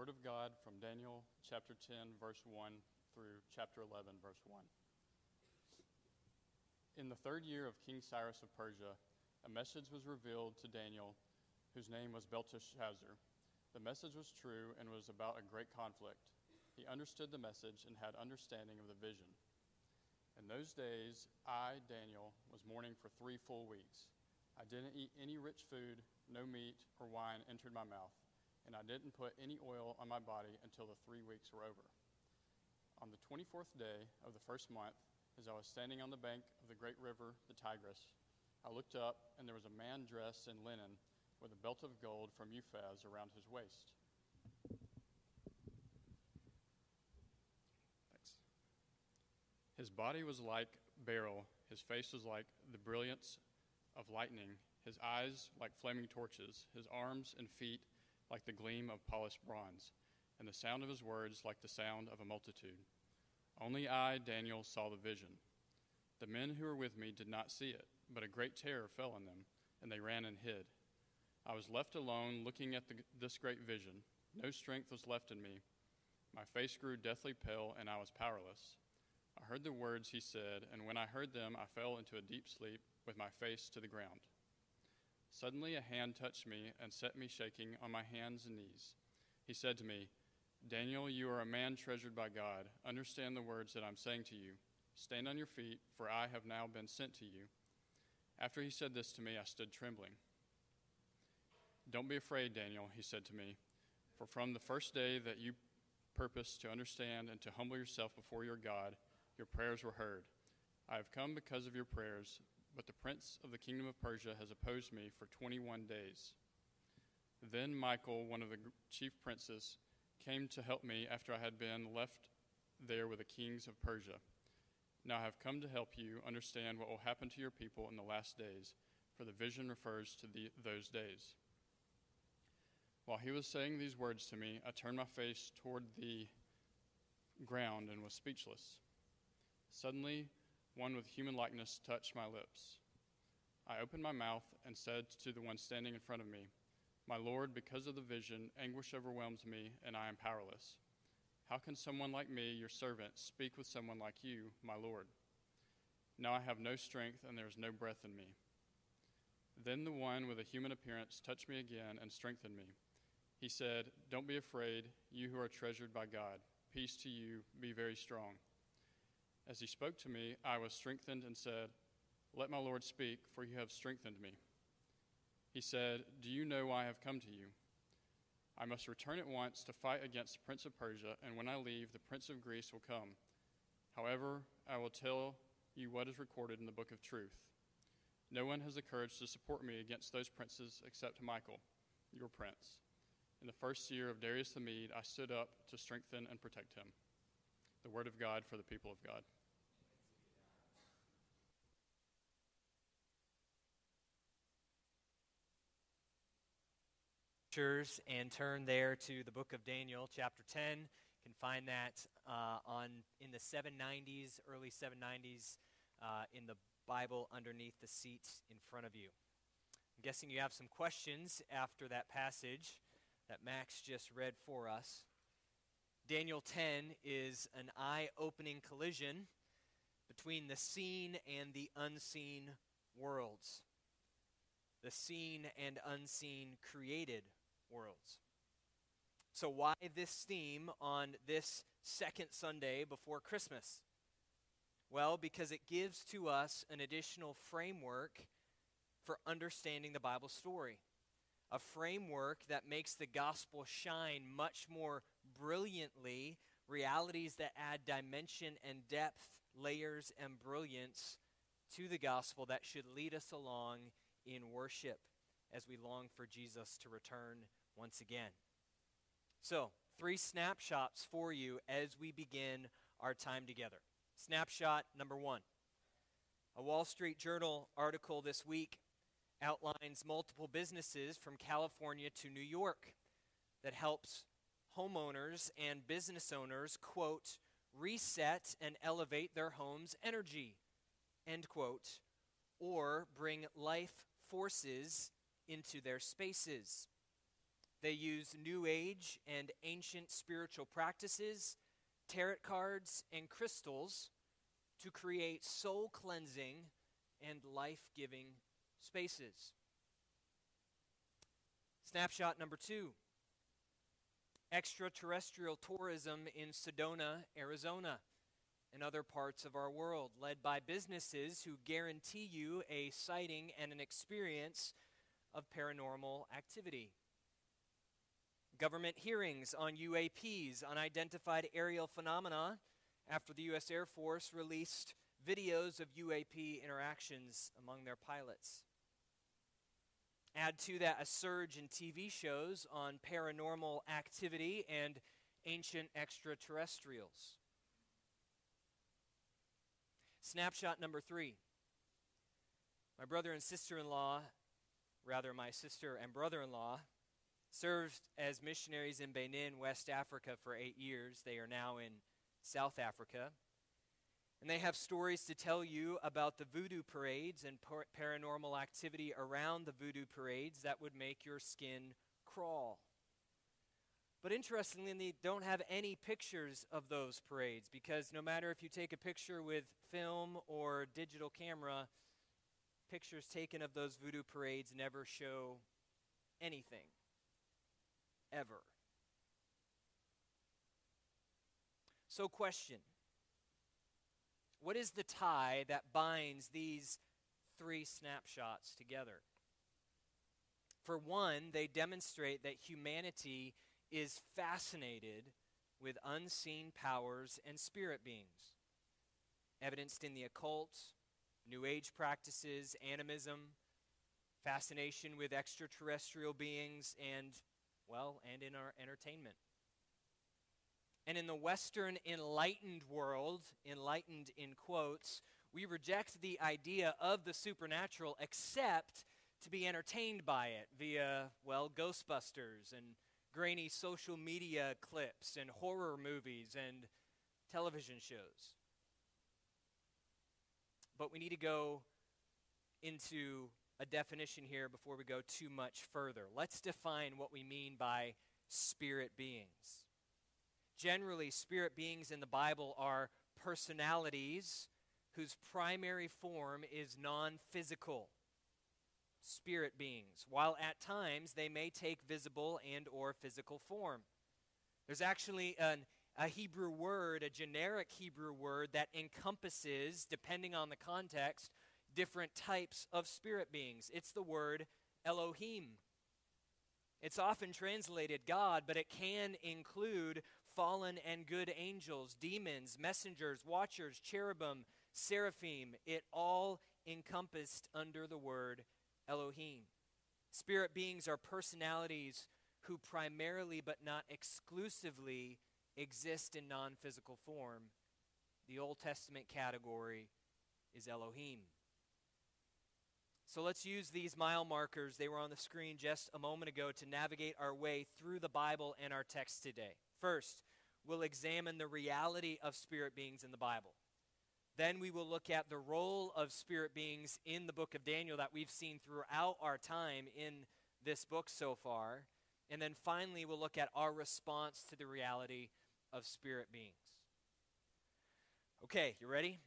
Word of God from Daniel chapter 10, verse 1 through chapter 11, verse 1. In the third year of King Cyrus of Persia, a message was revealed to Daniel, whose name was Belteshazzar. The message was true and was about a great conflict. He understood the message and had understanding of the vision. In those days, I, Daniel, was mourning for three full weeks. I didn't eat any rich food, no meat or wine entered my mouth, and I didn't put any oil on my body until the three weeks were over. On the 24th day of the first month, as I was standing on the bank of the great river, the Tigris, I looked up, and there was a man dressed in linen with a belt of gold from Uphaz around his waist. Thanks. His body was like beryl, his face was like the brilliance of lightning, his eyes like flaming torches, his arms and feet like the gleam of polished bronze, and the sound of his words like the sound of a multitude. Only I, Daniel, saw the vision. The men who were with me did not see it, but a great terror fell on them, and they ran and hid. I was left alone looking at the, this great vision. No strength was left in me. My face grew deathly pale, and I was powerless. I heard the words he said, and when I heard them, I fell into a deep sleep with my face to the ground. Suddenly, a hand touched me and set me shaking on my hands and knees. He said to me, Daniel, you are a man treasured by God. Understand the words that I'm saying to you. Stand on your feet, for I have now been sent to you. After he said this to me, I stood trembling. Don't be afraid, Daniel, he said to me, for from the first day that you purposed to understand and to humble yourself before your God, your prayers were heard. I have come because of your prayers, but the prince of the kingdom of Persia has opposed me for 21 days. Then Michael, one of the chief princes, came to help me after I had been left there with the kings of Persia. Now I have come to help you understand what will happen to your people in the last days, for the vision refers to the, those days. While he was saying these words to me, I turned my face toward the ground and was speechless. Suddenly, one with human likeness touched my lips. I opened my mouth and said to the one standing in front of me, My Lord, because of the vision, anguish overwhelms me, and I am powerless. How can someone like me, your servant, speak with someone like you, my Lord? Now I have no strength, and there is no breath in me. Then the one with a human appearance touched me again and strengthened me. He said, Don't be afraid, you who are treasured by God. Peace to you, be very strong. As he spoke to me, I was strengthened and said, Let my Lord speak, for you have strengthened me. He said, Do you know why I have come to you? I must return at once to fight against the prince of Persia, and when I leave, the prince of Greece will come. However, I will tell you what is recorded in the book of truth. No one has the courage to support me against those princes except Michael, your prince. In the first year of Darius the Mede, I stood up to strengthen and protect him. The word of God for the people of God. And turn there to the book of Daniel, chapter 10. You can find that uh, on in the 790s, early 790s, uh, in the Bible underneath the seat in front of you. I'm guessing you have some questions after that passage that Max just read for us. Daniel 10 is an eye opening collision between the seen and the unseen worlds. The seen and unseen created worlds. So, why this theme on this second Sunday before Christmas? Well, because it gives to us an additional framework for understanding the Bible story. A framework that makes the gospel shine much more brilliantly, realities that add dimension and depth, layers and brilliance to the gospel that should lead us along in worship as we long for Jesus to return once again. So, three snapshots for you as we begin our time together. Snapshot number one a Wall Street Journal article this week outlines multiple businesses from California to New York that helps homeowners and business owners, quote, reset and elevate their home's energy, end quote, or bring life forces into their spaces. They use New Age and ancient spiritual practices, tarot cards, and crystals to create soul cleansing and life giving spaces. Snapshot number two extraterrestrial tourism in Sedona, Arizona, and other parts of our world, led by businesses who guarantee you a sighting and an experience of paranormal activity. Government hearings on UAPs, unidentified aerial phenomena, after the U.S. Air Force released videos of UAP interactions among their pilots. Add to that a surge in TV shows on paranormal activity and ancient extraterrestrials. Snapshot number three. My brother and sister in law, rather, my sister and brother in law, served as missionaries in Benin, West Africa, for eight years. They are now in South Africa. And they have stories to tell you about the voodoo parades and par- paranormal activity around the voodoo parades that would make your skin crawl. But interestingly, they don't have any pictures of those parades because no matter if you take a picture with film or digital camera, pictures taken of those voodoo parades never show anything. Ever. So, question What is the tie that binds these three snapshots together? For one, they demonstrate that humanity is fascinated with unseen powers and spirit beings, evidenced in the occult, New Age practices, animism, fascination with extraterrestrial beings, and, well, and in our entertainment. And in the Western enlightened world, enlightened in quotes, we reject the idea of the supernatural except to be entertained by it via, well, Ghostbusters and grainy social media clips and horror movies and television shows. But we need to go into a definition here before we go too much further. Let's define what we mean by spirit beings. Generally, spirit beings in the Bible are personalities whose primary form is non physical spirit beings while at times they may take visible and or physical form there's actually an, a hebrew word a generic hebrew word that encompasses depending on the context different types of spirit beings it's the word elohim it's often translated god but it can include fallen and good angels, demons, messengers, watchers, cherubim, seraphim, it all encompassed under the word Elohim. Spirit beings are personalities who primarily but not exclusively exist in non physical form. The Old Testament category is Elohim. So let's use these mile markers. They were on the screen just a moment ago to navigate our way through the Bible and our text today. First, we'll examine the reality of spirit beings in the Bible. Then we will look at the role of spirit beings in the book of Daniel that we've seen throughout our time in this book so far. And then finally, we'll look at our response to the reality of spirit beings. Okay, you ready?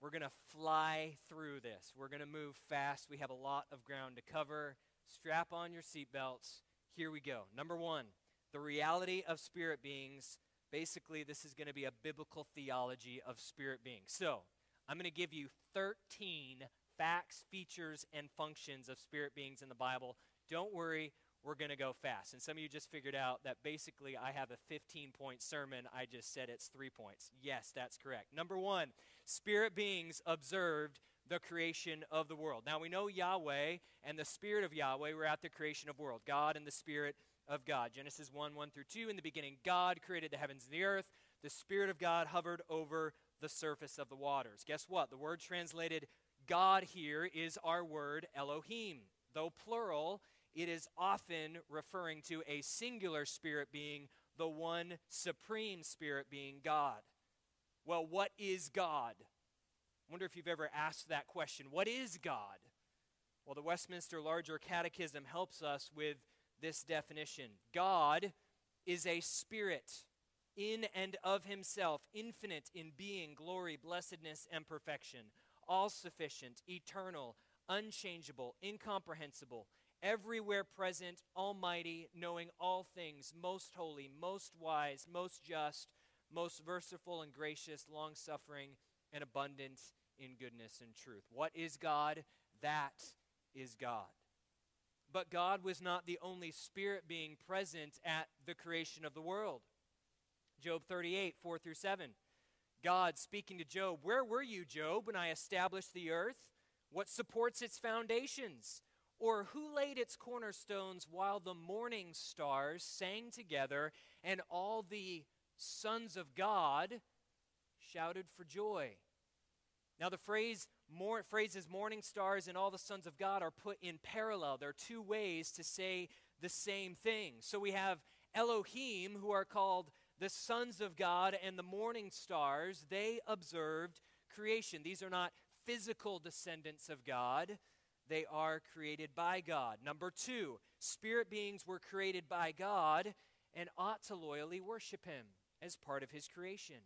We're going to fly through this. We're going to move fast. We have a lot of ground to cover. Strap on your seatbelts. Here we go. Number one the reality of spirit beings. Basically, this is going to be a biblical theology of spirit beings. So, I'm going to give you 13 facts, features, and functions of spirit beings in the Bible. Don't worry, we're going to go fast. And some of you just figured out that basically I have a 15 point sermon. I just said it's three points. Yes, that's correct. Number one, spirit beings observed the creation of the world. Now we know Yahweh and the Spirit of Yahweh were at the creation of world. God and the Spirit of God. Genesis 1 1 through 2. In the beginning, God created the heavens and the earth. The Spirit of God hovered over the surface of the waters. Guess what? The word translated God here is our word Elohim. Though plural, it is often referring to a singular spirit being, the one supreme spirit being God. Well, what is God? I wonder if you've ever asked that question. What is God? Well, the Westminster Larger Catechism helps us with this definition God is a spirit in and of himself, infinite in being, glory, blessedness, and perfection, all sufficient, eternal, unchangeable, incomprehensible, everywhere present, almighty, knowing all things, most holy, most wise, most just, most merciful and gracious, long suffering, and abundant in goodness and truth. What is God? That is God. But God was not the only spirit being present at the creation of the world. Job 38, 4 through 7. God speaking to Job, Where were you, Job, when I established the earth? What supports its foundations? Or who laid its cornerstones while the morning stars sang together and all the sons of God shouted for joy? Now, the phrase more, phrases morning stars and all the sons of God are put in parallel. There are two ways to say the same thing. So we have Elohim, who are called the sons of God, and the morning stars. They observed creation. These are not physical descendants of God, they are created by God. Number two, spirit beings were created by God and ought to loyally worship Him as part of His creation.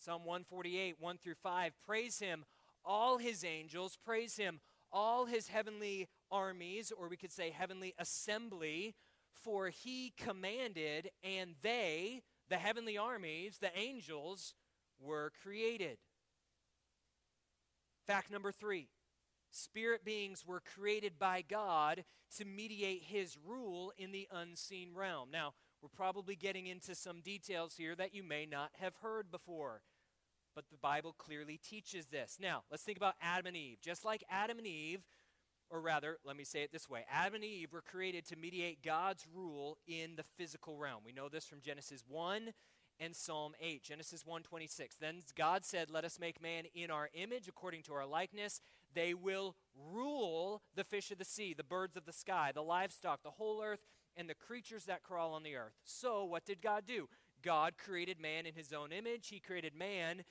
Psalm 148, 1 through 5. Praise him, all his angels. Praise him, all his heavenly armies, or we could say heavenly assembly. For he commanded, and they, the heavenly armies, the angels, were created. Fact number three spirit beings were created by God to mediate his rule in the unseen realm. Now, we're probably getting into some details here that you may not have heard before but the Bible clearly teaches this. Now, let's think about Adam and Eve. Just like Adam and Eve, or rather, let me say it this way Adam and Eve were created to mediate God's rule in the physical realm. We know this from Genesis 1 and Psalm 8. Genesis 1:26. Then God said, "Let us make man in our image according to our likeness. They will rule the fish of the sea, the birds of the sky, the livestock, the whole earth, and the creatures that crawl on the earth." So, what did God do? God created man in his own image. He created man.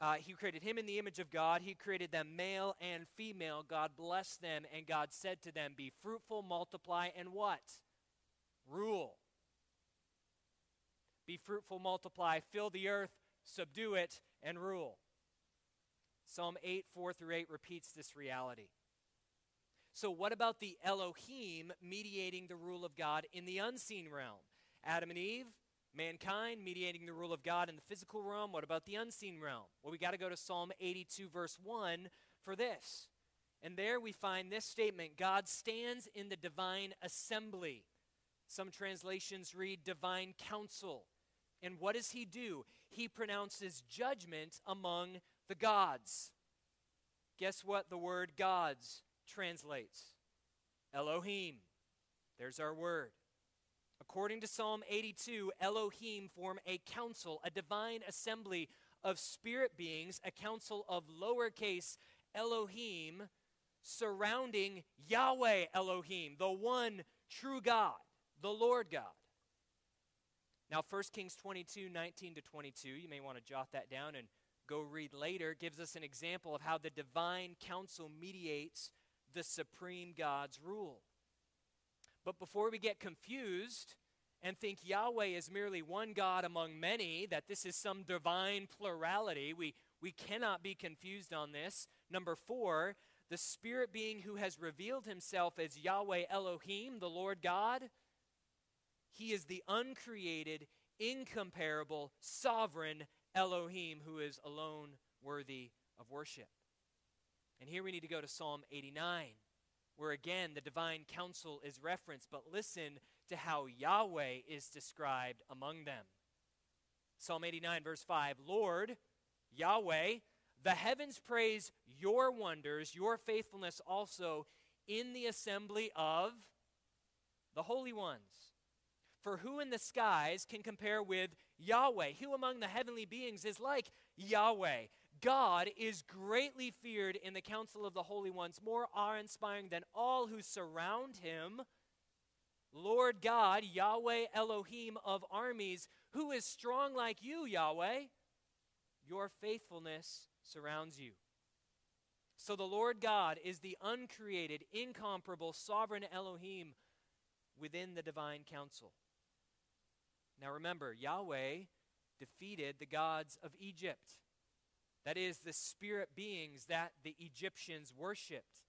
Uh, he created him in the image of God. He created them male and female. God blessed them, and God said to them, Be fruitful, multiply, and what? Rule. Be fruitful, multiply, fill the earth, subdue it, and rule. Psalm 8, 4 through 8 repeats this reality. So, what about the Elohim mediating the rule of God in the unseen realm? Adam and Eve, mankind, mediating the rule of God in the physical realm. What about the unseen realm? Well, we got to go to Psalm 82, verse 1 for this. And there we find this statement God stands in the divine assembly. Some translations read divine council. And what does he do? He pronounces judgment among the gods. Guess what the word gods translates? Elohim. There's our word. According to Psalm 82, Elohim form a council, a divine assembly of spirit beings, a council of lowercase Elohim surrounding Yahweh Elohim, the one true God, the Lord God. Now, 1 Kings 22, 19 to 22, you may want to jot that down and go read later, gives us an example of how the divine council mediates the supreme God's rule. But before we get confused and think Yahweh is merely one God among many, that this is some divine plurality, we, we cannot be confused on this. Number four, the spirit being who has revealed himself as Yahweh Elohim, the Lord God, he is the uncreated, incomparable, sovereign Elohim who is alone worthy of worship. And here we need to go to Psalm 89 where again the divine council is referenced, but listen to how Yahweh is described among them. Psalm 89, verse 5 Lord, Yahweh, the heavens praise your wonders, your faithfulness also in the assembly of the holy ones. For who in the skies can compare with Yahweh? Who among the heavenly beings is like Yahweh? God is greatly feared in the council of the holy ones, more awe inspiring than all who surround him. Lord God, Yahweh Elohim of armies, who is strong like you, Yahweh? Your faithfulness surrounds you. So the Lord God is the uncreated, incomparable, sovereign Elohim within the divine council. Now remember, Yahweh defeated the gods of Egypt. That is, the spirit beings that the Egyptians worshiped.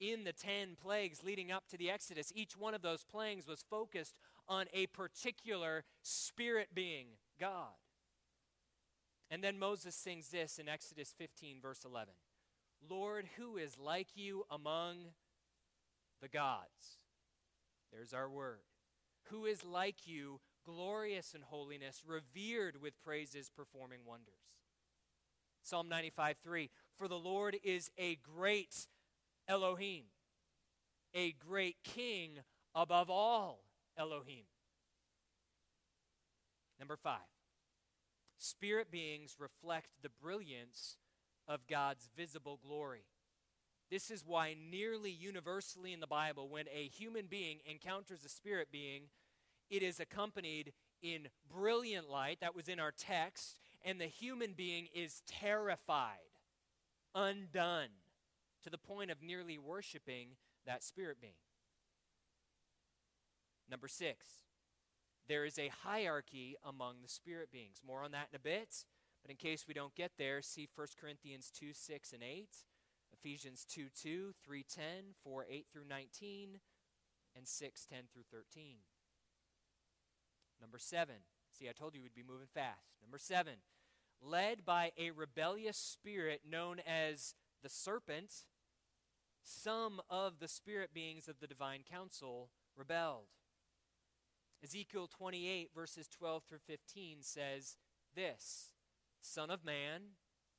In the ten plagues leading up to the Exodus, each one of those plagues was focused on a particular spirit being, God. And then Moses sings this in Exodus 15, verse 11 Lord, who is like you among the gods? There's our word. Who is like you, glorious in holiness, revered with praises, performing wonders? Psalm 95 3 For the Lord is a great Elohim, a great king above all Elohim. Number five, spirit beings reflect the brilliance of God's visible glory. This is why, nearly universally in the Bible, when a human being encounters a spirit being, it is accompanied in brilliant light, that was in our text, and the human being is terrified, undone, to the point of nearly worshiping that spirit being. Number six, there is a hierarchy among the spirit beings. More on that in a bit, but in case we don't get there, see 1 Corinthians 2 6 and 8, Ephesians 2 2, 3 10, 4 8 through 19, and 6 10 through 13. Number seven, see, I told you we'd be moving fast. Number seven, led by a rebellious spirit known as the serpent, some of the spirit beings of the divine council rebelled. Ezekiel 28, verses 12 through 15 says this Son of man,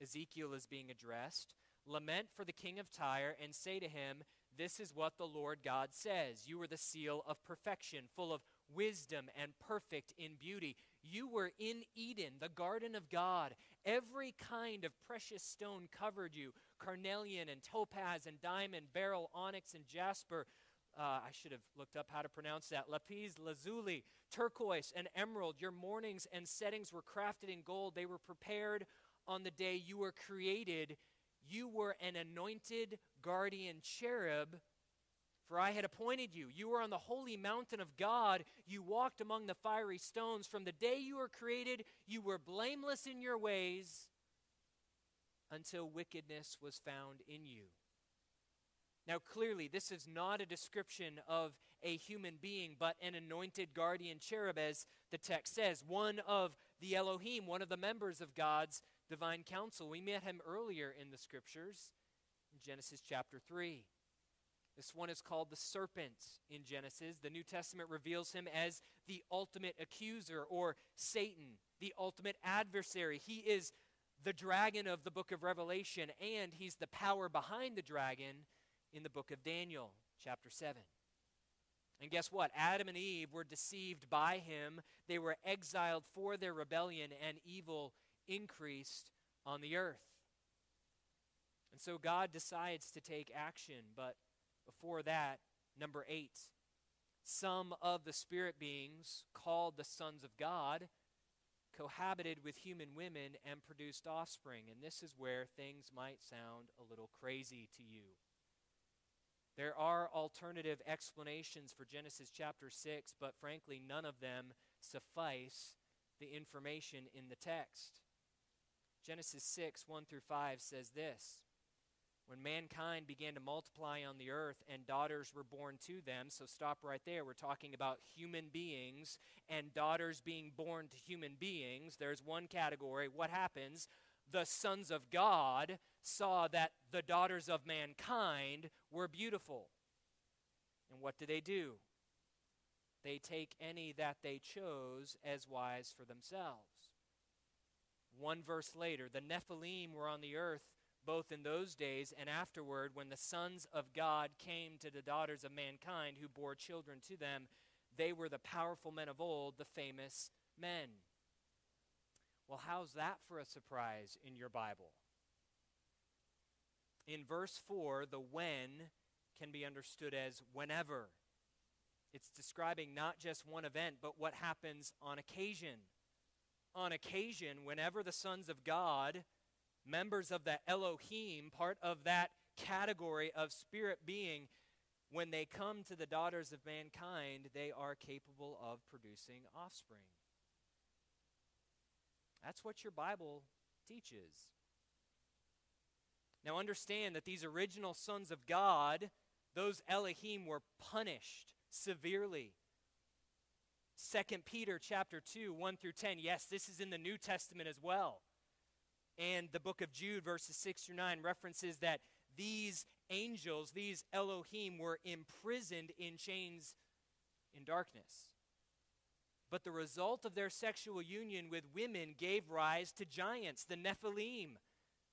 Ezekiel is being addressed, lament for the king of Tyre and say to him, This is what the Lord God says You are the seal of perfection, full of wisdom and perfect in beauty. You were in Eden, the garden of God. Every kind of precious stone covered you carnelian and topaz and diamond, beryl, onyx, and jasper. Uh, I should have looked up how to pronounce that. Lapis lazuli, turquoise, and emerald. Your mornings and settings were crafted in gold. They were prepared on the day you were created. You were an anointed guardian cherub for I had appointed you. You were on the holy mountain of God. You walked among the fiery stones. From the day you were created, you were blameless in your ways until wickedness was found in you. Now, clearly, this is not a description of a human being, but an anointed guardian cherub, as the text says, one of the Elohim, one of the members of God's divine council. We met him earlier in the scriptures in Genesis chapter 3. This one is called the serpent in Genesis. The New Testament reveals him as the ultimate accuser or Satan, the ultimate adversary. He is the dragon of the book of Revelation, and he's the power behind the dragon in the book of Daniel, chapter 7. And guess what? Adam and Eve were deceived by him. They were exiled for their rebellion, and evil increased on the earth. And so God decides to take action, but before that, number eight, some of the spirit beings called the sons of God cohabited with human women and produced offspring. And this is where things might sound a little crazy to you. There are alternative explanations for Genesis chapter 6, but frankly, none of them suffice the information in the text. Genesis 6, 1 through 5 says this when mankind began to multiply on the earth and daughters were born to them. So stop right there. We're talking about human beings and daughters being born to human beings. There's one category. What happens? The sons of God saw that the daughters of mankind were beautiful. And what do they do? They take any that they chose as wives for themselves. One verse later, the Nephilim were on the earth both in those days and afterward, when the sons of God came to the daughters of mankind who bore children to them, they were the powerful men of old, the famous men. Well, how's that for a surprise in your Bible? In verse 4, the when can be understood as whenever. It's describing not just one event, but what happens on occasion. On occasion, whenever the sons of God members of the Elohim, part of that category of spirit being, when they come to the daughters of mankind, they are capable of producing offspring. That's what your Bible teaches. Now, understand that these original sons of God, those Elohim, were punished severely. 2 Peter chapter 2, 1 through 10. Yes, this is in the New Testament as well. And the book of Jude, verses 6 through 9, references that these angels, these Elohim, were imprisoned in chains in darkness. But the result of their sexual union with women gave rise to giants, the Nephilim,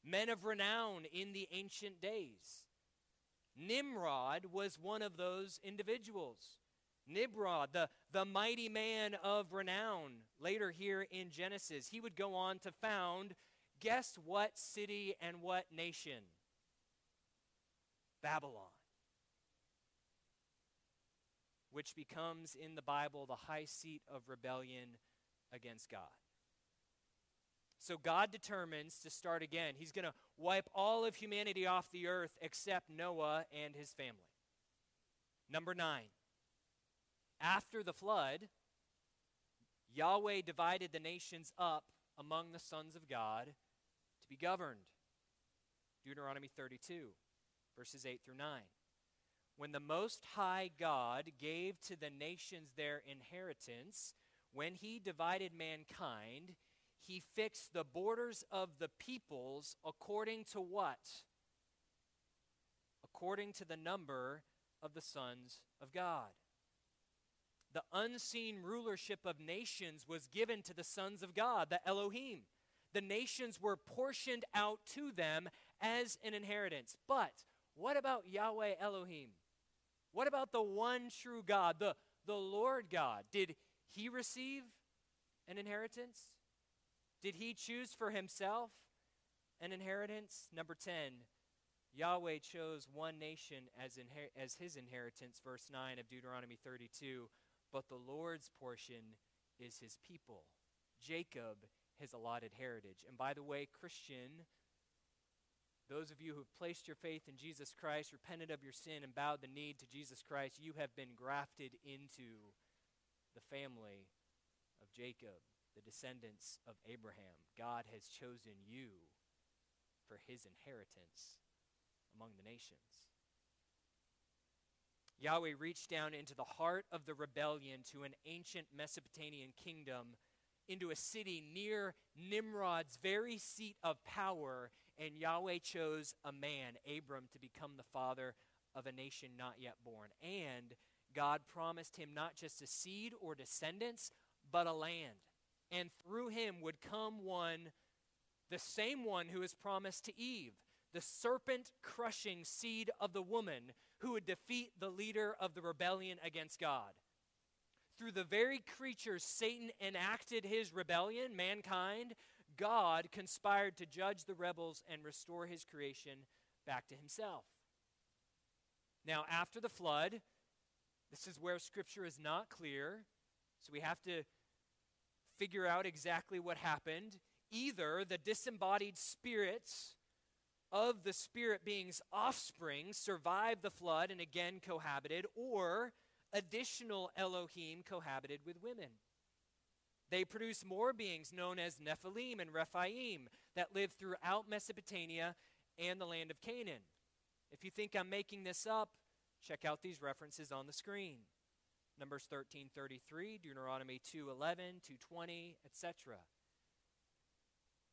men of renown in the ancient days. Nimrod was one of those individuals. Nimrod, the, the mighty man of renown, later here in Genesis, he would go on to found, guess what city and what nation? Babylon, which becomes in the Bible the high seat of rebellion against God. So God determines to start again. He's going to wipe all of humanity off the earth except Noah and his family. Number nine, after the flood, Yahweh divided the nations up among the sons of God to be governed. Deuteronomy 32 verses 8 through 9. When the Most High God gave to the nations their inheritance, when he divided mankind, he fixed the borders of the peoples according to what? According to the number of the sons of God. The unseen rulership of nations was given to the sons of God, the Elohim. The nations were portioned out to them as an inheritance. But what about Yahweh Elohim? What about the one true God, the, the Lord God? Did he receive an inheritance? Did he choose for himself an inheritance? Number 10, Yahweh chose one nation as, inher- as his inheritance, verse 9 of Deuteronomy 32. But the Lord's portion is his people. Jacob, his allotted heritage. And by the way, Christian, those of you who have placed your faith in Jesus Christ, repented of your sin, and bowed the knee to Jesus Christ, you have been grafted into the family of Jacob, the descendants of Abraham. God has chosen you for his inheritance among the nations. Yahweh reached down into the heart of the rebellion to an ancient Mesopotamian kingdom, into a city near Nimrod's very seat of power, and Yahweh chose a man, Abram, to become the father of a nation not yet born. And God promised him not just a seed or descendants, but a land. And through him would come one, the same one who was promised to Eve, the serpent crushing seed of the woman who would defeat the leader of the rebellion against God. Through the very creatures Satan enacted his rebellion, mankind, God conspired to judge the rebels and restore his creation back to himself. Now, after the flood, this is where scripture is not clear, so we have to figure out exactly what happened. Either the disembodied spirits of the spirit being's offspring survived the flood and again cohabited, or additional Elohim cohabited with women. They produce more beings known as Nephilim and Rephaim that live throughout Mesopotamia and the land of Canaan. If you think I'm making this up, check out these references on the screen. Numbers 13:33, Deuteronomy 2:11, 2:20, etc.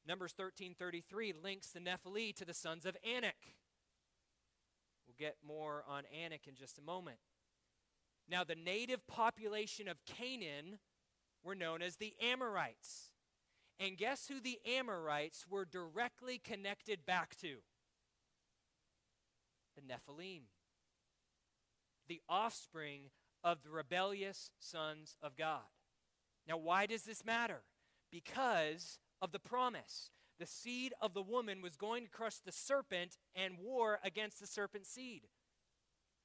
Numbers 13:33 links the Nephilim to the sons of Anak. We'll get more on Anak in just a moment. Now, the native population of Canaan were known as the Amorites. And guess who the Amorites were directly connected back to? The Nephilim, the offspring of the rebellious sons of God. Now, why does this matter? Because of the promise. The seed of the woman was going to crush the serpent and war against the serpent's seed.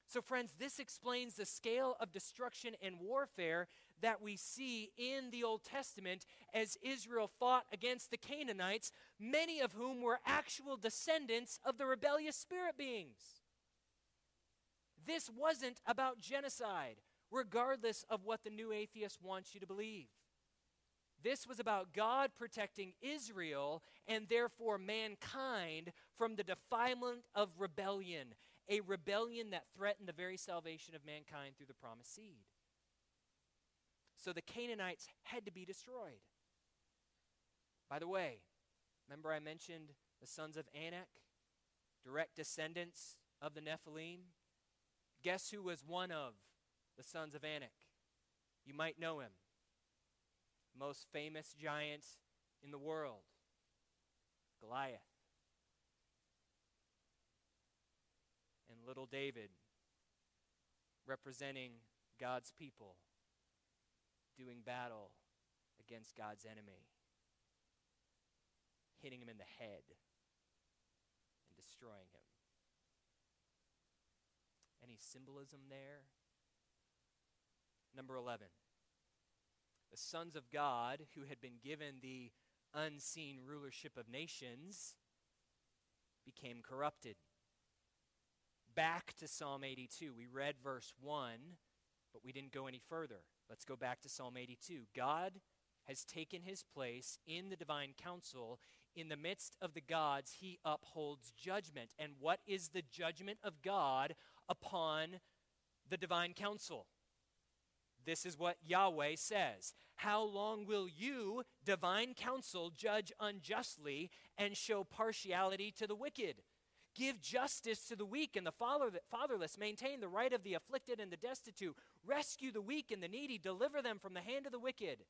So, friends, this explains the scale of destruction and warfare that we see in the Old Testament as Israel fought against the Canaanites, many of whom were actual descendants of the rebellious spirit beings. this wasn't about genocide, regardless of what the new atheist wants you to believe. This was about God protecting Israel and therefore mankind from the defilement of rebellion, a rebellion that threatened the very salvation of mankind through the promised seed. So the Canaanites had to be destroyed. By the way, remember I mentioned the sons of Anak, direct descendants of the Nephilim? Guess who was one of the sons of Anak? You might know him. Most famous giant in the world, Goliath. Little David, representing God's people, doing battle against God's enemy, hitting him in the head and destroying him. Any symbolism there? Number 11. The sons of God, who had been given the unseen rulership of nations, became corrupted. Back to Psalm 82. We read verse 1, but we didn't go any further. Let's go back to Psalm 82. God has taken his place in the divine council. In the midst of the gods, he upholds judgment. And what is the judgment of God upon the divine council? This is what Yahweh says. How long will you, divine council, judge unjustly and show partiality to the wicked? Give justice to the weak and the fatherless. Maintain the right of the afflicted and the destitute. Rescue the weak and the needy. Deliver them from the hand of the wicked.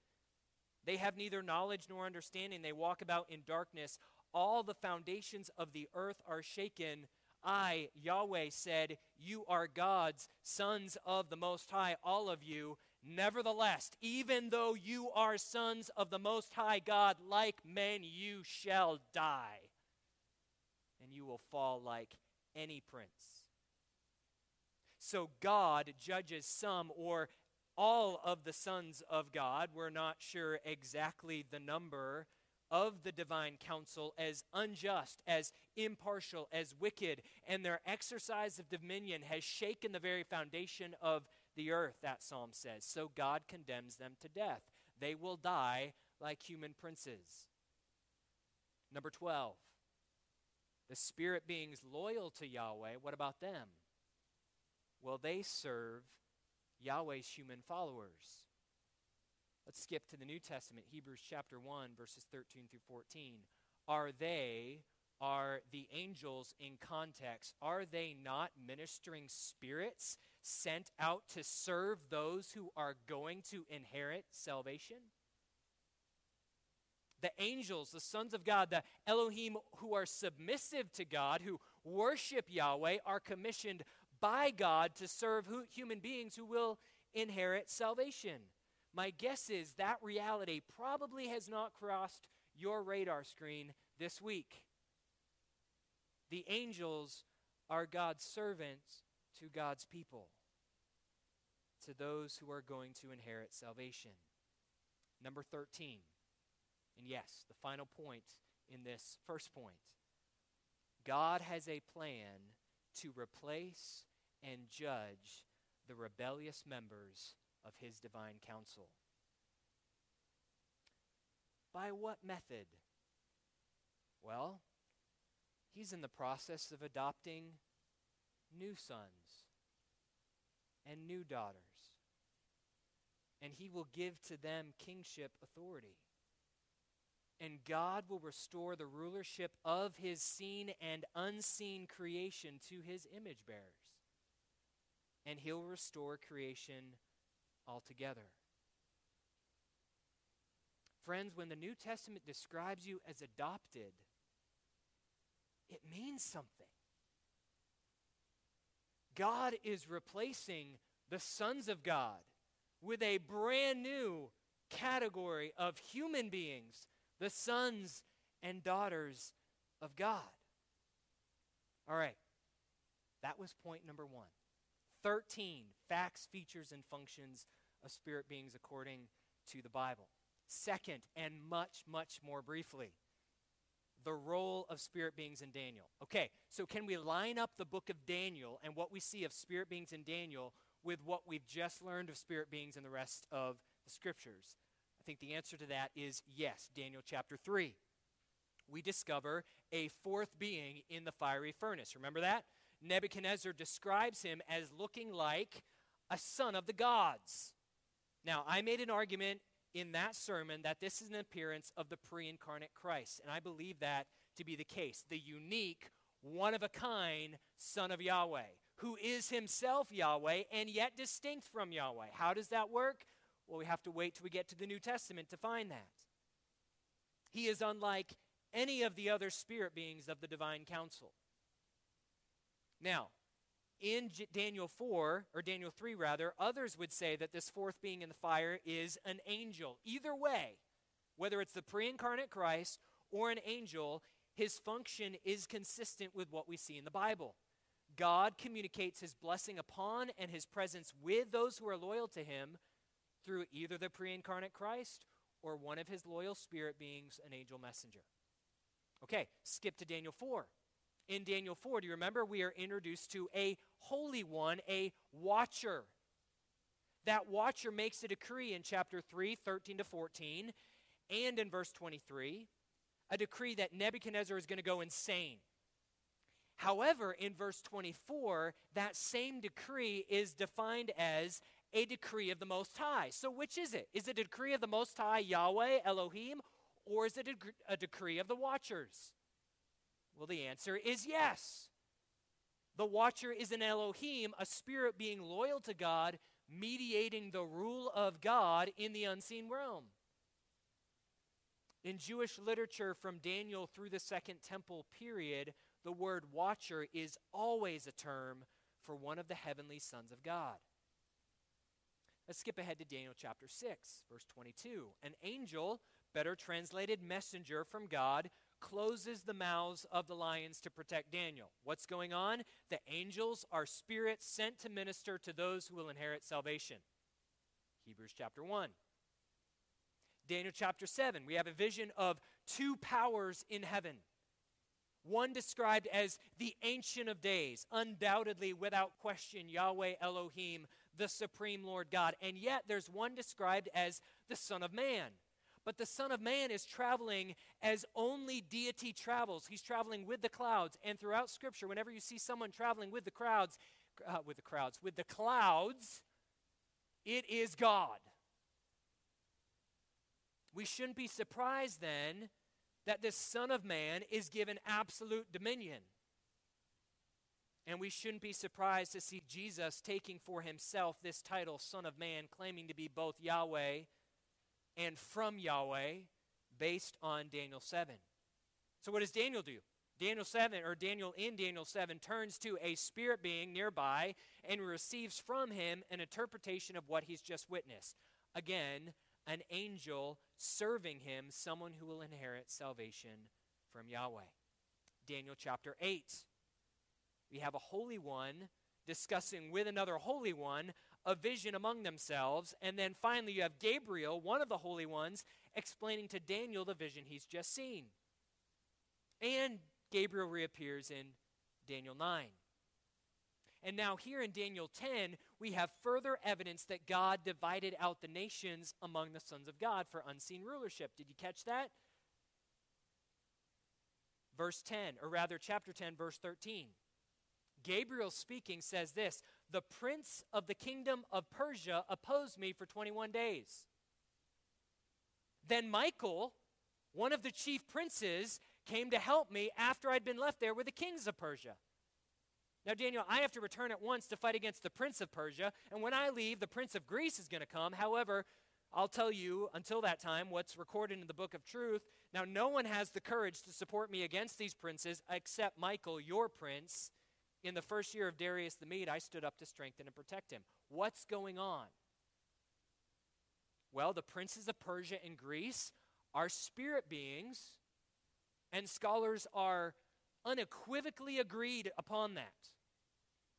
They have neither knowledge nor understanding. They walk about in darkness. All the foundations of the earth are shaken. I, Yahweh, said, You are God's sons of the Most High, all of you. Nevertheless, even though you are sons of the Most High God, like men, you shall die, will fall like any prince. So God judges some or all of the sons of God. We're not sure exactly the number of the divine council as unjust, as impartial, as wicked, and their exercise of dominion has shaken the very foundation of the earth, that psalm says. So God condemns them to death. They will die like human princes. Number 12, the spirit beings loyal to Yahweh, what about them? Well, they serve Yahweh's human followers. Let's skip to the New Testament, Hebrews chapter 1, verses 13 through 14. Are they, are the angels in context, are they not ministering spirits sent out to serve those who are going to inherit salvation? The angels, the sons of God, the Elohim who are submissive to God, who worship Yahweh, are commissioned by God to serve human beings who will inherit salvation. My guess is that reality probably has not crossed your radar screen this week. The angels are God's servants to God's people, to those who are going to inherit salvation. Number 13. And yes, the final point in this first point God has a plan to replace and judge the rebellious members of his divine council. By what method? Well, he's in the process of adopting new sons and new daughters, and he will give to them kingship authority. And God will restore the rulership of his seen and unseen creation to his image bearers. And he'll restore creation altogether. Friends, when the New Testament describes you as adopted, it means something. God is replacing the sons of God with a brand new category of human beings, the sons and daughters of God. All right, that was point number one. 13 facts, features, and functions of spirit beings according to the Bible. Second, and much, much more briefly, the role of spirit beings in Daniel. Okay, so can we line up the book of Daniel and what we see of spirit beings in Daniel with what we've just learned of spirit beings in the rest of the scriptures? Think the answer to that is yes, Daniel chapter 3. We discover a fourth being in the fiery furnace. Remember that? Nebuchadnezzar describes him as looking like a son of the gods. Now, I made an argument in that sermon that this is an appearance of the pre incarnate Christ, and I believe that to be the case. The unique, one of a kind Son of Yahweh, who is himself Yahweh and yet distinct from Yahweh. How does that work? Well, we have to wait till we get to the New Testament to find that. He is unlike any of the other spirit beings of the divine council. Now, in J- Daniel 4, or Daniel 3 rather, others would say that this fourth being in the fire is an angel. Either way, whether it's the pre incarnate Christ or an angel, his function is consistent with what we see in the Bible. God communicates his blessing upon and his presence with those who are loyal to him through either the pre incarnate Christ or one of his loyal spirit beings, an angel messenger. Okay, skip to Daniel 4 in Daniel 4, do you remember? We are introduced to a holy one, a watcher. That watcher makes a decree in chapter 3, 13 to 14, and in verse 23, a decree that Nebuchadnezzar is going to go insane. However, in verse 24, that same decree is defined as a decree of the Most High. So, which is it? Is it a decree of the Most High, Yahweh, Elohim, or is it a, a decree of the watchers? Well, the answer is yes. The watcher is an Elohim, a spirit being loyal to God, mediating the rule of God in the unseen realm. In Jewish literature from Daniel through the Second Temple period, the word watcher is always a term for one of the heavenly sons of God. Let's skip ahead to Daniel chapter 6, verse 22. An angel, better translated messenger from God, closes the mouths of the lions to protect Daniel. What's going on? The angels are spirits sent to minister to those who will inherit salvation. Hebrews chapter 1. Daniel chapter 7, we have a vision of two powers in heaven. One described as the Ancient of Days, undoubtedly, without question, Yahweh Elohim, the Supreme Lord God. And yet there's one described as the Son of Man but the Son of Man is traveling as only deity travels. He's traveling with the clouds. And throughout Scripture, whenever you see someone traveling with the crowds, uh, with the crowds, with the clouds, it is God. We shouldn't be surprised then that this Son of Man is given absolute dominion. And we shouldn't be surprised to see Jesus taking for himself this title, Son of Man, claiming to be both Yahweh and from Yahweh based on Daniel 7. So what does Daniel do? Daniel 7 or Daniel in Daniel 7 turns to a spirit being nearby and receives from him an interpretation of what he's just witnessed. Again, an angel serving him, someone who will inherit salvation from Yahweh. Daniel chapter 8. We have a holy one discussing with another holy one a vision among themselves. And then finally, you have Gabriel, one of the holy ones, explaining to Daniel the vision he's just seen. And Gabriel reappears in Daniel 9. And now, here in Daniel 10, we have further evidence that God divided out the nations among the sons of God for unseen rulership. Did you catch that? Verse 10, or rather, chapter 10, verse 13. Gabriel speaking says this The prince of the kingdom of Persia opposed me for 21 days. Then Michael, one of the chief princes, came to help me after I'd been left there with the kings of Persia. Now, Daniel, I have to return at once to fight against the prince of Persia, and when I leave, the prince of Greece is going to come. However, I'll tell you until that time what's recorded in the book of truth. Now, no one has the courage to support me against these princes except Michael, your prince. In the first year of Darius the Mede, I stood up to strengthen and protect him. What's going on? Well, the princes of Persia and Greece are spirit beings, and scholars are unequivocally agreed upon that.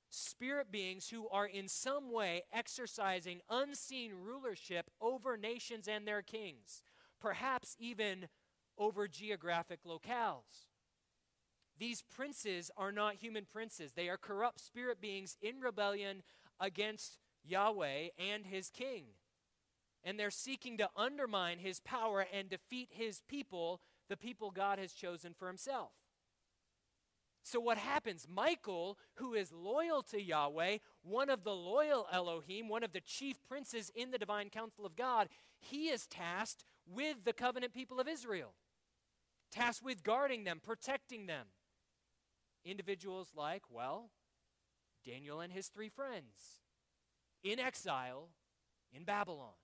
Spirit beings who are in some way exercising unseen rulership over nations and their kings, perhaps even over geographic locales. These princes are not human princes, they are corrupt spirit beings in rebellion against Yahweh and his king. And they're seeking to undermine his power and defeat his people, the people God has chosen for himself. So, what happens? Michael, who is loyal to Yahweh, one of the loyal Elohim, one of the chief princes in the divine council of God, he is tasked with the covenant people of Israel, tasked with guarding them, protecting them. Individuals like, well, Daniel and his three friends in exile in Babylon.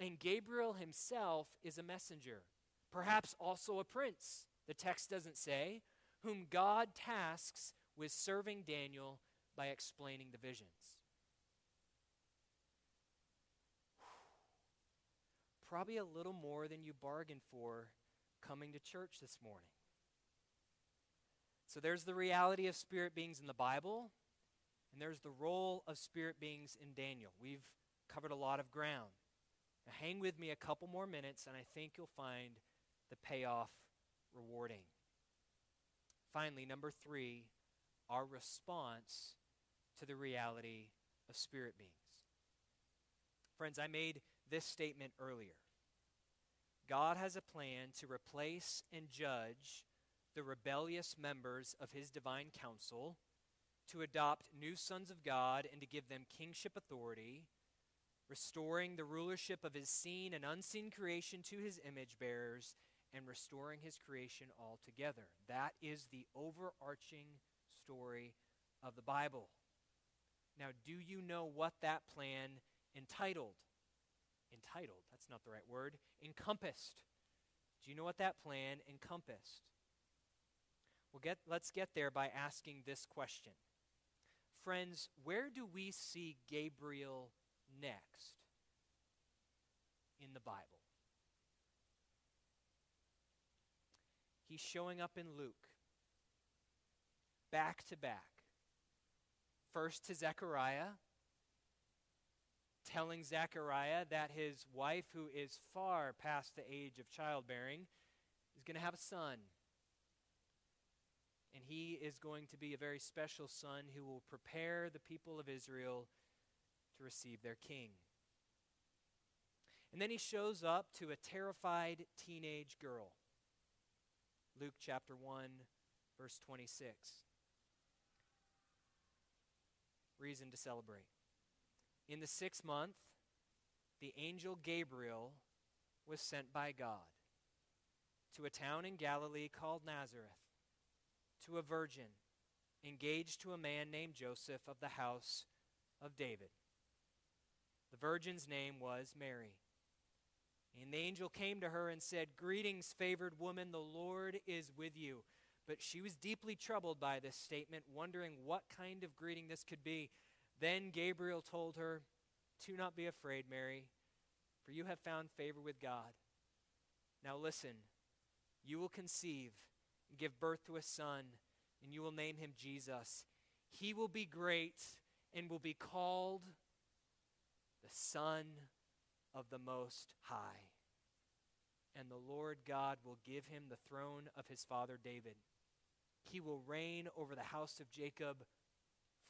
And Gabriel himself is a messenger, perhaps also a prince the text doesn't say, whom God tasks with serving Daniel by explaining the visions. Probably a little more than you bargained for coming to church this morning. So there's the reality of spirit beings in the Bible, and there's the role of spirit beings in Daniel. We've covered a lot of ground. Now hang with me a couple more minutes, and I think you'll find the payoff rewarding. Finally, number three, our response to the reality of spirit beings. Friends, I made this statement earlier. God has a plan to replace and judge the rebellious members of his divine council, to adopt new sons of God and to give them kingship authority, restoring the rulership of his seen and unseen creation to his image bearers, and restoring his creation altogether. That is the overarching story of the Bible. Now, do you know what that plan entitled? Entitled, that's not the right word. Encompassed. Do you know what that plan encompassed? Well, get, let's get there by asking this question. Friends, where do we see Gabriel next in the Bible? He's showing up in Luke, back to back. First to Zechariah, telling Zechariah that his wife, who is far past the age of childbearing, is going to have a son. And he is going to be a very special son who will prepare the people of Israel to receive their king. And then he shows up to a terrified teenage girl. Luke chapter 1, verse 26. Reason to celebrate. In the sixth month, the angel Gabriel was sent by God to a town in Galilee called Nazareth to a virgin engaged to a man named Joseph of the house of David. The virgin's name was Mary. And the angel came to her and said, Greetings, favored woman, the Lord is with you. But she was deeply troubled by this statement, wondering what kind of greeting this could be. Then Gabriel told her, Do not be afraid, Mary, for you have found favor with God. Now listen, you will conceive and give birth to a son, and you will name him Jesus. He will be great and will be called the Son of the Most High. And the Lord God will give him the throne of his father David. He will reign over the house of Jacob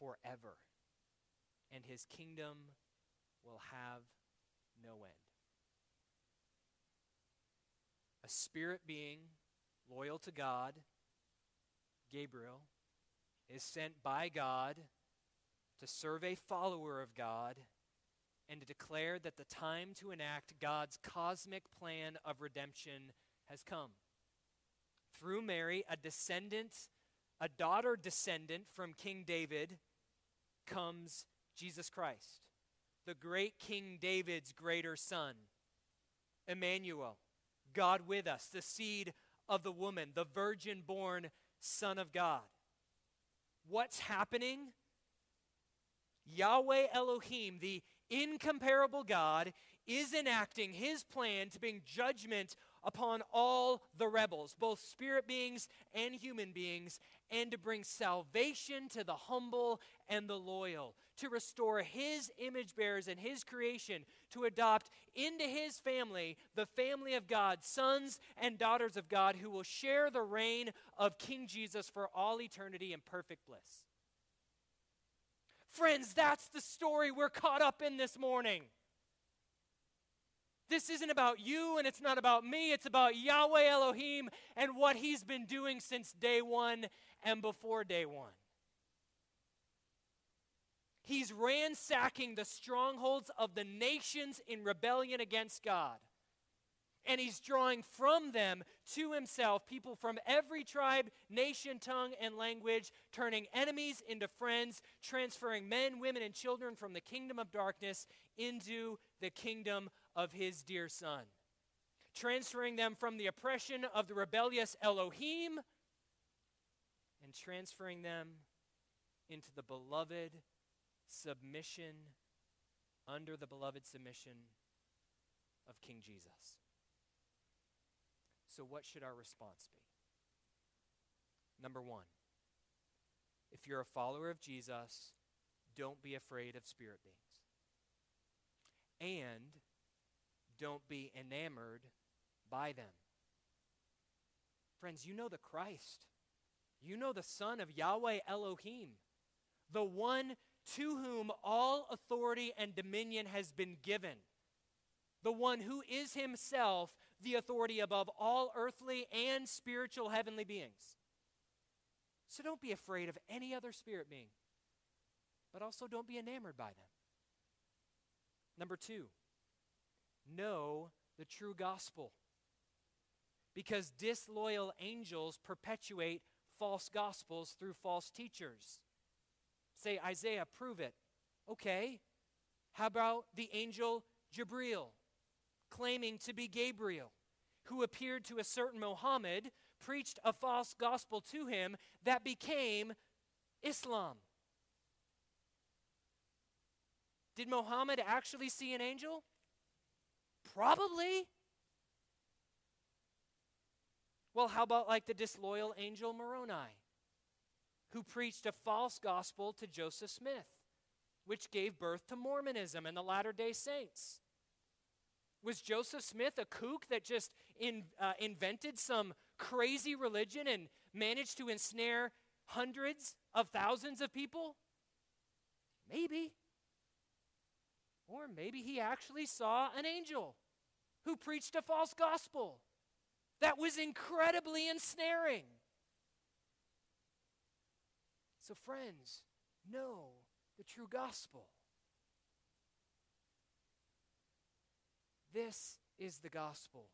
forever, and his kingdom will have no end. A spirit being loyal to God, Gabriel, is sent by God to serve a follower of God and to declare that the time to enact God's cosmic plan of redemption has come. Through Mary, a descendant, a daughter descendant from King David, comes Jesus Christ, the great King David's greater son, Emmanuel, God with us, the seed of the woman, the virgin born Son of God. What's happening? Yahweh Elohim, the incomparable God is enacting his plan to bring judgment upon all the rebels, both spirit beings and human beings, and to bring salvation to the humble and the loyal, to restore his image bearers and his creation, to adopt into his family the family of God, sons and daughters of God, who will share the reign of King Jesus for all eternity in perfect bliss. Friends, that's the story we're caught up in this morning. This isn't about you and it's not about me. It's about Yahweh Elohim and what He's been doing since day one and before day one. He's ransacking the strongholds of the nations in rebellion against God. And he's drawing from them to himself people from every tribe, nation, tongue, and language, turning enemies into friends, transferring men, women, and children from the kingdom of darkness into the kingdom of his dear Son, transferring them from the oppression of the rebellious Elohim and transferring them into the beloved submission, under the beloved submission of King Jesus. So, what should our response be? Number one, if you're a follower of Jesus, don't be afraid of spirit beings. And don't be enamored by them. Friends, you know the Christ. You know the Son of Yahweh Elohim, the one to whom all authority and dominion has been given, the one who is himself the authority above all earthly and spiritual heavenly beings. So don't be afraid of any other spirit being, but also don't be enamored by them. Number two, know the true gospel. Because disloyal angels perpetuate false gospels through false teachers. Say, Isaiah, prove it. Okay. How about the angel Jabril, claiming to be Gabriel, who appeared to a certain Muhammad, preached a false gospel to him that became Islam? Did Muhammad actually see an angel? Probably. Well, how about like the disloyal angel Moroni, who preached a false gospel to Joseph Smith, which gave birth to Mormonism and the Latter day Saints? Was Joseph Smith a kook that just in, uh, invented some crazy religion and managed to ensnare hundreds of thousands of people? Maybe. Or maybe he actually saw an angel who preached a false gospel that was incredibly ensnaring. So, friends, know the true gospel. This is the gospel.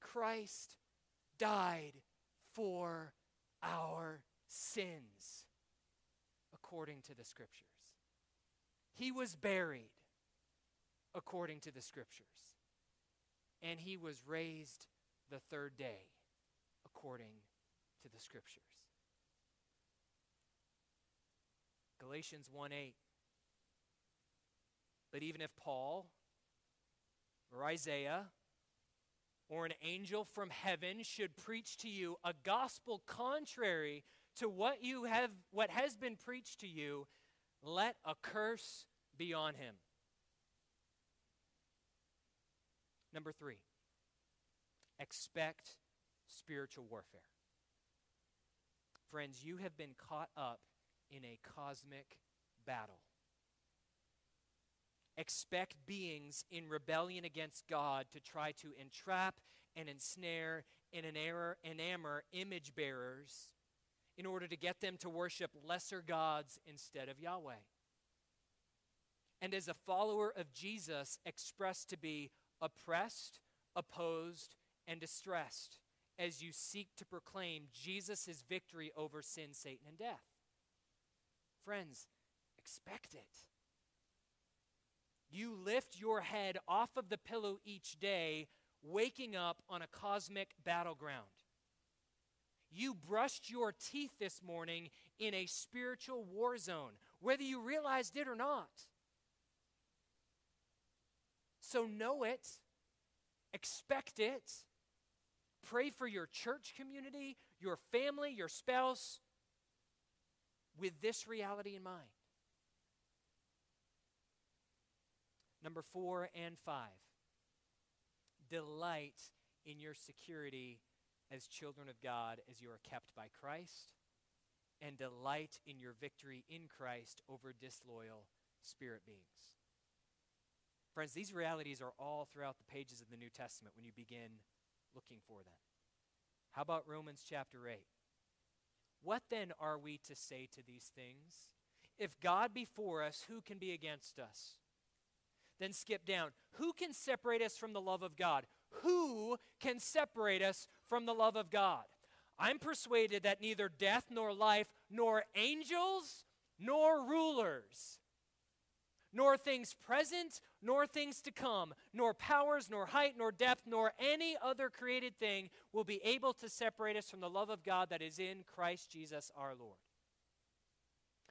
Christ died for our sins, according to the scriptures. He was buried according to the scriptures. And he was raised the third day according to the scriptures. Galatians 1 8. But even if Paul or Isaiah or an angel from heaven should preach to you a gospel contrary to what you have what has been preached to you, let a curse be on him. Number three, expect spiritual warfare. Friends, you have been caught up in a cosmic battle. Expect beings in rebellion against God to try to entrap and ensnare and enamor image bearers in order to get them to worship lesser gods instead of Yahweh. And as a follower of Jesus, expressed to be oppressed, opposed, and distressed as you seek to proclaim Jesus' victory over sin, Satan, and death. Friends, expect it. You lift your head off of the pillow each day, waking up on a cosmic battleground. You brushed your teeth this morning in a spiritual war zone, whether you realized it or not. So know it, expect it. Pray for your church community, your family, your spouse, with this reality in mind. Number four and five delight in your security as children of God as you are kept by Christ, and delight in your victory in Christ over disloyal spirit beings. Friends, these realities are all throughout the pages of the New Testament when you begin looking for them. How about Romans chapter 8? What then are we to say to these things? If God be for us, who can be against us? Then skip down. Who can separate us from the love of God? Who can separate us from the love of God? I'm persuaded that neither death nor life, nor angels, nor rulers, nor things present, nor things to come, nor powers, nor height, nor depth, nor any other created thing will be able to separate us from the love of God that is in Christ Jesus our Lord.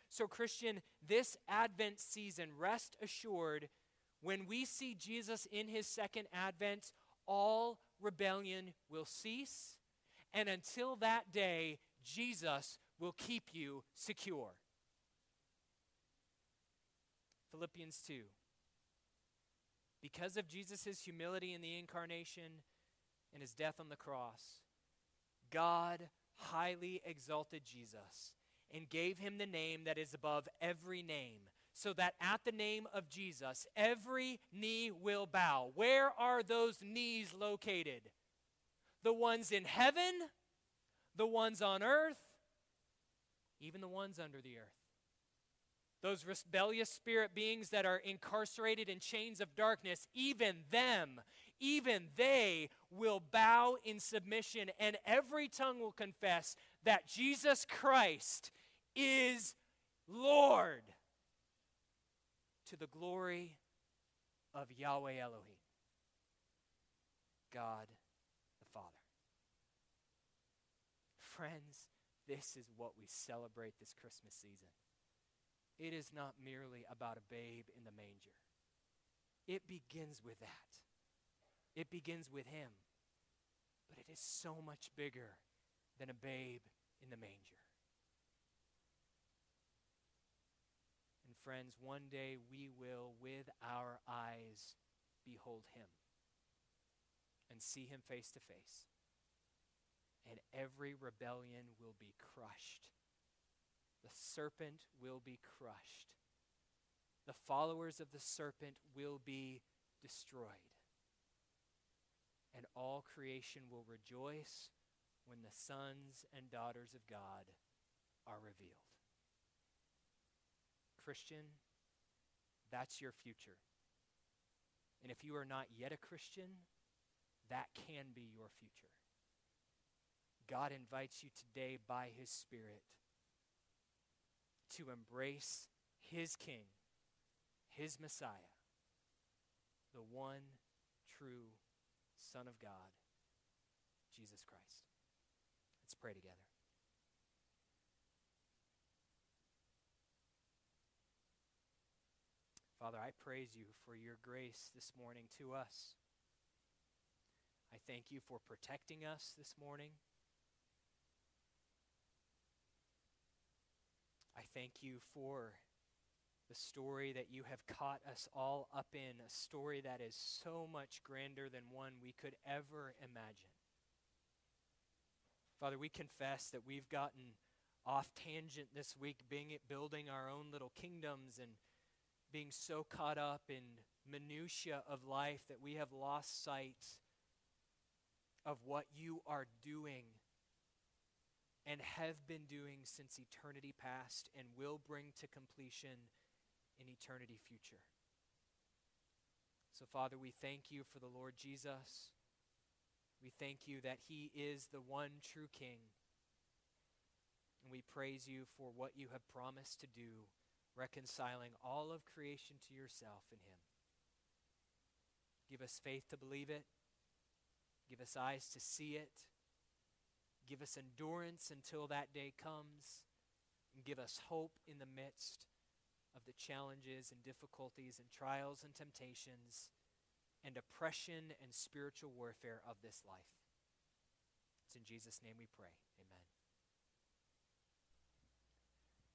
So, Christian, this Advent season, rest assured, when we see Jesus in his second advent, all rebellion will cease. And until that day, Jesus will keep you secure. Philippians 2. Because of Jesus' humility in the incarnation and his death on the cross, God highly exalted Jesus and gave him the name that is above every name so that at the name of Jesus, every knee will bow. Where are those knees located? The ones in heaven, the ones on earth, even the ones under the earth. Those rebellious spirit beings that are incarcerated in chains of darkness, even them, even they will bow in submission, and every tongue will confess that Jesus Christ is Lord to the glory of Yahweh Elohim, God the Father. Friends, this is what we celebrate this Christmas season. It is not merely about a babe in the manger. It begins with that. It begins with him. But it is so much bigger than a babe in the manger. And friends, one day we will, with our eyes, behold him and see him face to face. And every rebellion will be crushed. The serpent will be crushed. The followers of the serpent will be destroyed. And all creation will rejoice when the sons and daughters of God are revealed. Christian, that's your future. And if you are not yet a Christian, that can be your future. God invites you today by His Spirit to embrace His King, His Messiah, the one true Son of God, Jesus Christ. Let's pray together. Father, I praise you for your grace this morning to us. I thank you for protecting us this morning. I thank you for the story that you have caught us all up in, a story that is so much grander than one we could ever imagine. Father, we confess that we've gotten off tangent this week, being building our own little kingdoms and being so caught up in minutia of life that we have lost sight of what you are doing and have been doing since eternity past and will bring to completion in eternity future. So, Father, we thank you for the Lord Jesus. We thank you that he is the one true King. And we praise you for what you have promised to do reconciling all of creation to yourself in Him. Give us faith to believe it. Give us eyes to see it. Give us endurance until that day comes. And give us hope in the midst of the challenges and difficulties and trials and temptations and oppression and spiritual warfare of this life. It's in Jesus' name we pray.